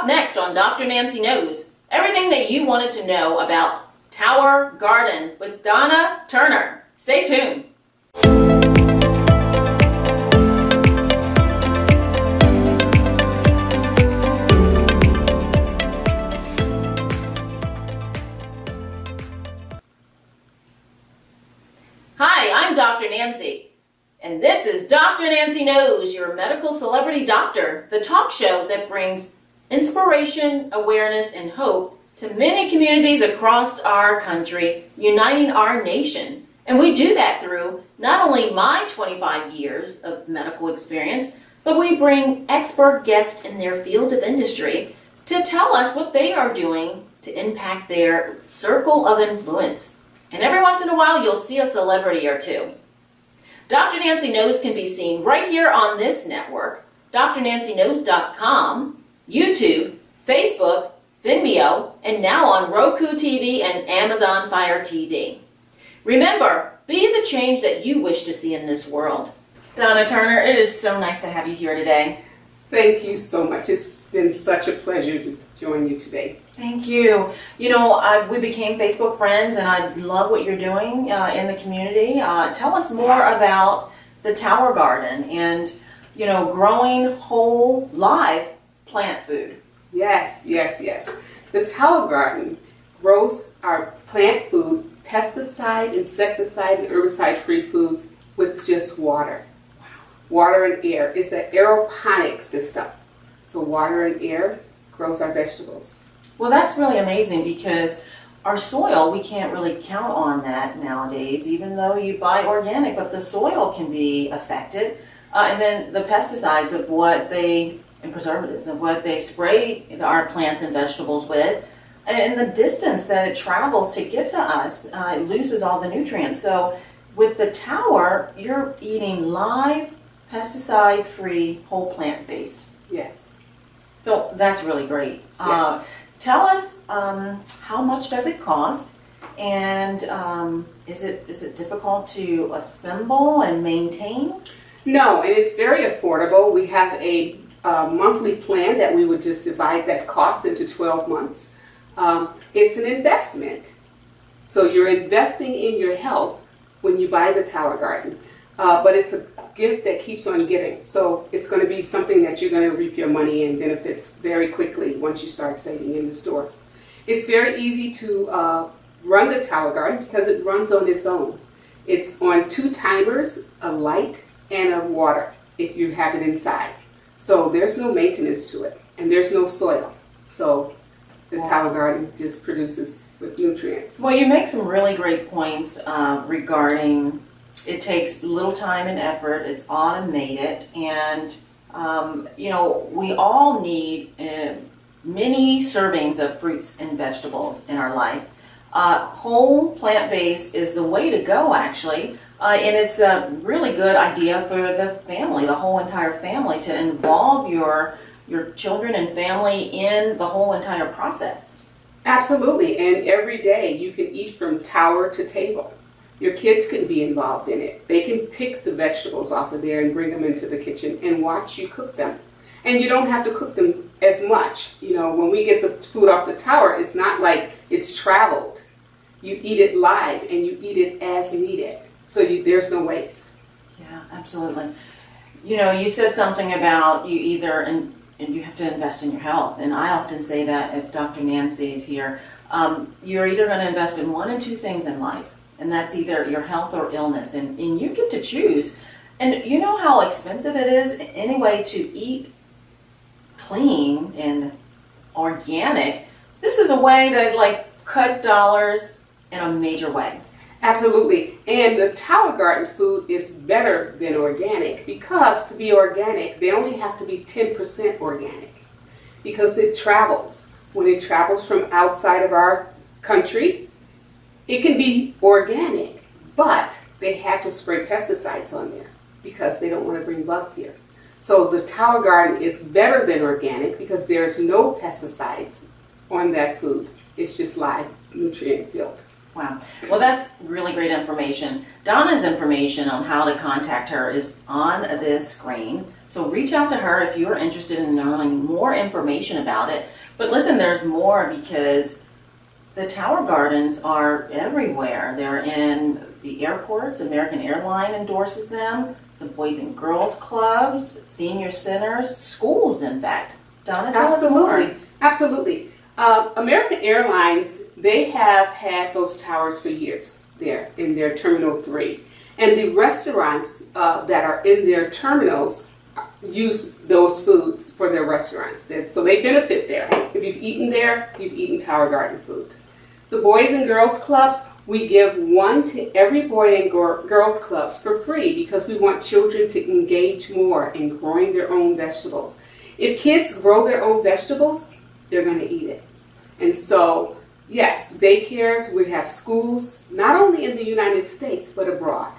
Up next on Dr. Nancy Knows, everything that you wanted to know about Tower Garden with Donna Turner. Stay tuned. Hi, I'm Dr. Nancy, and this is Dr. Nancy Knows, your medical celebrity doctor, the talk show that brings inspiration, awareness, and hope to many communities across our country, uniting our nation. And we do that through not only my 25 years of medical experience, but we bring expert guests in their field of industry to tell us what they are doing to impact their circle of influence. And every once in a while, you'll see a celebrity or two. Dr. Nancy Knows can be seen right here on this network, drnancyknows.com, YouTube, Facebook, Vimeo, and now on Roku TV and Amazon Fire TV. Remember, be the change that you wish to see in this world. Donna Turner, it is so nice to have you here today. Thank you so much. It's been such a pleasure to join you today. Thank you. You know, I, we became Facebook friends, and I love what you're doing uh, in the community. Uh, tell us more about the Tower Garden and, you know, growing whole live plant food. Yes, yes, yes. The Tower Garden grows our plant food, pesticide, insecticide, and herbicide-free foods with just water. Water and air. It's an aeroponic system. So water and air grows our vegetables. Well, that's really amazing because our soil, we can't really count on that nowadays, even though you buy organic, but the soil can be affected. Uh, and then the pesticides of what they, and preservatives, and what they spray our plants and vegetables with, and the distance that it travels to get to us, uh, it loses all the nutrients. So with the tower, you're eating live, pesticide-free, whole plant-based. Yes. So that's really great. Uh, Yes. tell us um, how much does it cost, and um, is it is it difficult to assemble and maintain? No, and it's very affordable. We have a uh, monthly plan that we would just divide that cost into 12 months. Um, it's an investment. So you're investing in your health when you buy the Tower Garden. Uh, but it's a gift that keeps on giving. So it's going to be something that you're going to reap your money and benefits very quickly once you start saving in the store. It's very easy to uh, run the Tower Garden because it runs on its own. It's on two timers, a light and of water if you have it inside. So there's no maintenance to it and there's no soil. So the Wow. Tower Garden just produces with nutrients. Well, you make some really great points uh, regarding it takes little time and effort. It's automated, and um, you know we all need uh, many servings of fruits and vegetables in our life. Uh, whole plant-based is the way to go, actually, uh, and it's a really good idea for the family, the whole entire family, to involve your your children and family in the whole entire process. Absolutely, and every day you can eat from tower to table. Your kids can be involved in it. They can pick the vegetables off of there and bring them into the kitchen and watch you cook them. And you don't have to cook them as much. You know, when we get the food off the tower, it's not like it's traveled. You eat it live and you eat it as needed. So you, there's no waste. Yeah, absolutely. You know, you said something about you either and and you have to invest in your health, and I often say that if Dr. Nancy is here, um, you're either going to invest in one and two things in life, and that's either your health or illness, and and you get to choose. And you know how expensive it is anyway to eat clean and organic. This is a way to like cut dollars in a major way. Absolutely. And the Tower Garden food is better than organic because to be organic, they only have to be 10% organic because it travels. When it travels from outside of our country, it can be organic, but they have to spray pesticides on there because they don't want to bring bugs here. So the Tower Garden is better than organic because there's no pesticides on that food. It's just live, nutrient filled. Wow. Well, that's really great information. Donna's information on how to contact her is on this screen. So reach out to her if you're interested in learning more information about it. But listen, there's more because the tower gardens are everywhere. They're in the airports, American Airline endorses them, the Boys and Girls Clubs, senior centers, schools, in fact. Donna, tell Absolutely. Absolutely. Uh, American Airlines, they have had those towers for years there in their Terminal 3. And the restaurants uh, that are in their terminals use those foods for their restaurants. So they benefit there. If you've eaten there, you've eaten Tower Garden food. The Boys and Girls Clubs, we give one to every boy and gir- girls clubs for free because we want children to engage more in growing their own vegetables. If kids grow their own vegetables, they're going to eat it. And so, yes, daycares, we have schools, not only in the United States, but abroad.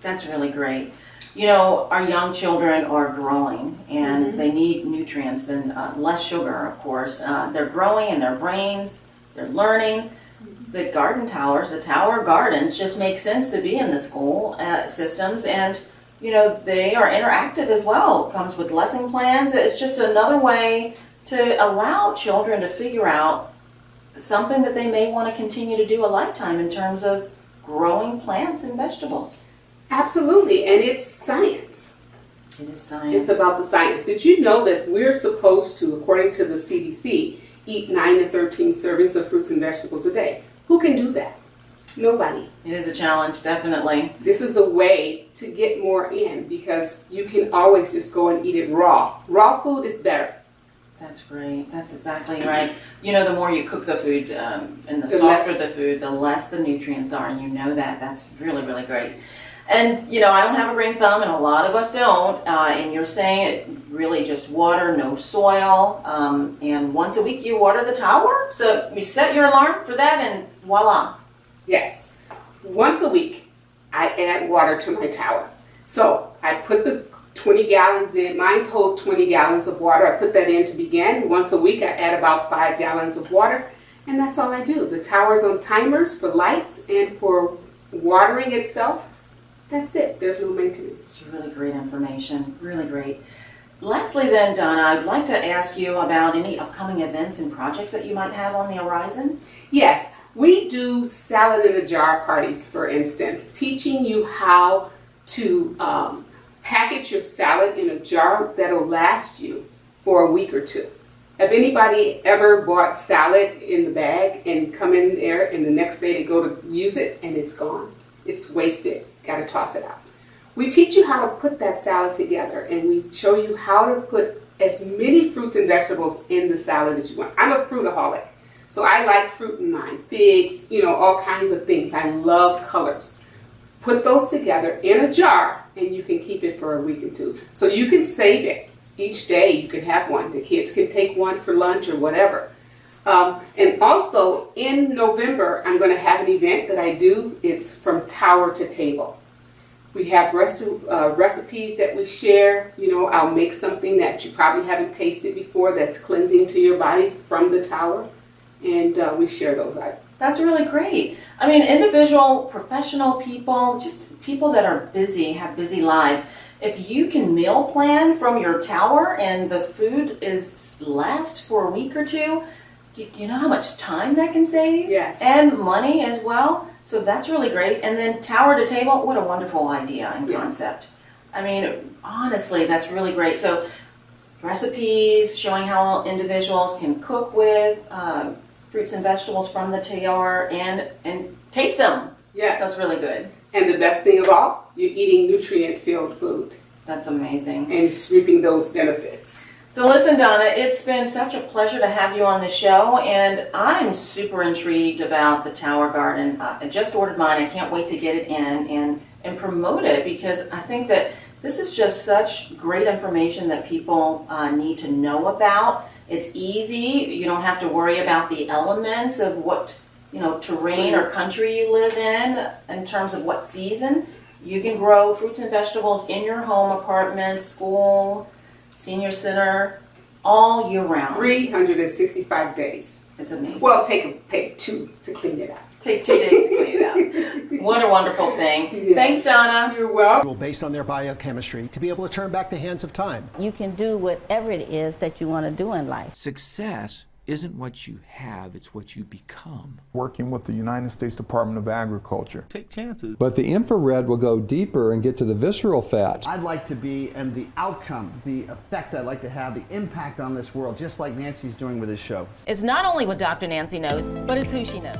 That's really great. You know, our young children are growing and they need nutrients and uh, less sugar, of course. Uh, they're growing in their brains, they're learning. The garden towers, the tower gardens, just make sense to be in the school uh, systems and you know they are interactive as well. It comes with lesson plans. It's just another way to allow children to figure out something that they may want to continue to do a lifetime in terms of growing plants and vegetables. Absolutely, and it's science. It is science. It's about the science. Did you know that we're supposed to, according to the CDC, eat 9 to 13 servings of fruits and vegetables a day? Who can do that? Nobody. It is a challenge, definitely. This is a way to get more in because you can always just go and eat it raw. Raw food is better. That's great. That's exactly right. You know, the more you cook the food um, and the, The softer less- the food, the less the nutrients are, and you know that. That's really, really great. And you know, I don't have a green thumb, and a lot of us don't. Uh, and you're saying it really just water, no soil, um, and once a week you water the tower. So you set your alarm for that, and voila. Yes. Once a week, I add water to my tower. So I put the 20 gallons in. Mine's hold 20 gallons of water. I put that in to begin. Once a week, I add about five gallons of water, and that's all I do. The tower's on timers for lights and for watering itself. That's it. There's no maintenance. It's really great information. Really great. Lastly, then, Donna, I'd like to ask you about any upcoming events and projects that you might have on the horizon. Yes, we do salad in a jar parties, for instance, teaching you how to um, package your salad in a jar that'll last you for a week or two. Have anybody ever bought salad in the bag and come in there and the next day to go to use it and it's gone? It's wasted. Got to toss it out. We teach you how to put that salad together and we show you how to put as many fruits and vegetables in the salad as you want. I'm a fruitaholic. So I like fruit in mine, figs, you know, all kinds of things. I love colors. Put those together in a jar and you can keep it for a week or two. So you can save it. Each day you can have one. The kids can take one for lunch or whatever. Um, and also in November, I'm going to have an event that I do. It's from tower to table. We have uh, recipes that we share. You know, I'll make something that you probably haven't tasted before that's cleansing to your body from the tower, and uh, we share those items. That's really great. I mean, individual, professional people, just people that are busy, have busy lives. If you can meal plan from your tower and the food is last for a week or two, you, you know how much time that can save? Yes. And money as well. So that's really great. And then tower to table, what a wonderful idea and Yes. concept. I mean, honestly, that's really great. So recipes showing how individuals can cook with uh, fruits and vegetables from the tower and and taste them. Yeah, That's really good. And the best thing of all, you're eating nutrient-filled food That's amazing. and reaping those benefits. So listen, Donna, it's been such a pleasure to have you on the show, and I'm super intrigued about the Tower Garden. I just ordered mine. I can't wait to get it in and and promote it because I think that this is just such great information that people uh, need to know about. It's easy. You don't have to worry about the elements of what you know terrain or country you live in in terms of what season. You can grow fruits and vegetables in your home, apartment, school, senior center, all year round. 365 days. It's amazing. Well, take a take two to clean it out. Take two days to clean it out. What a wonderful thing. Yes. Thanks, Donna. You're welcome. based on their biochemistry to be able to turn back the hands of time. You can do whatever it is that you want to do in life. Success isn't what you have, it's what you become. working with the United States Department of Agriculture. Take chances. But the infrared will go deeper and get to the visceral fats. I'd like to be, and the outcome, the effect I'd like to have, the impact on this world, just like Nancy's doing with this show. It's not only what Dr. Nancy knows, but it's who she knows.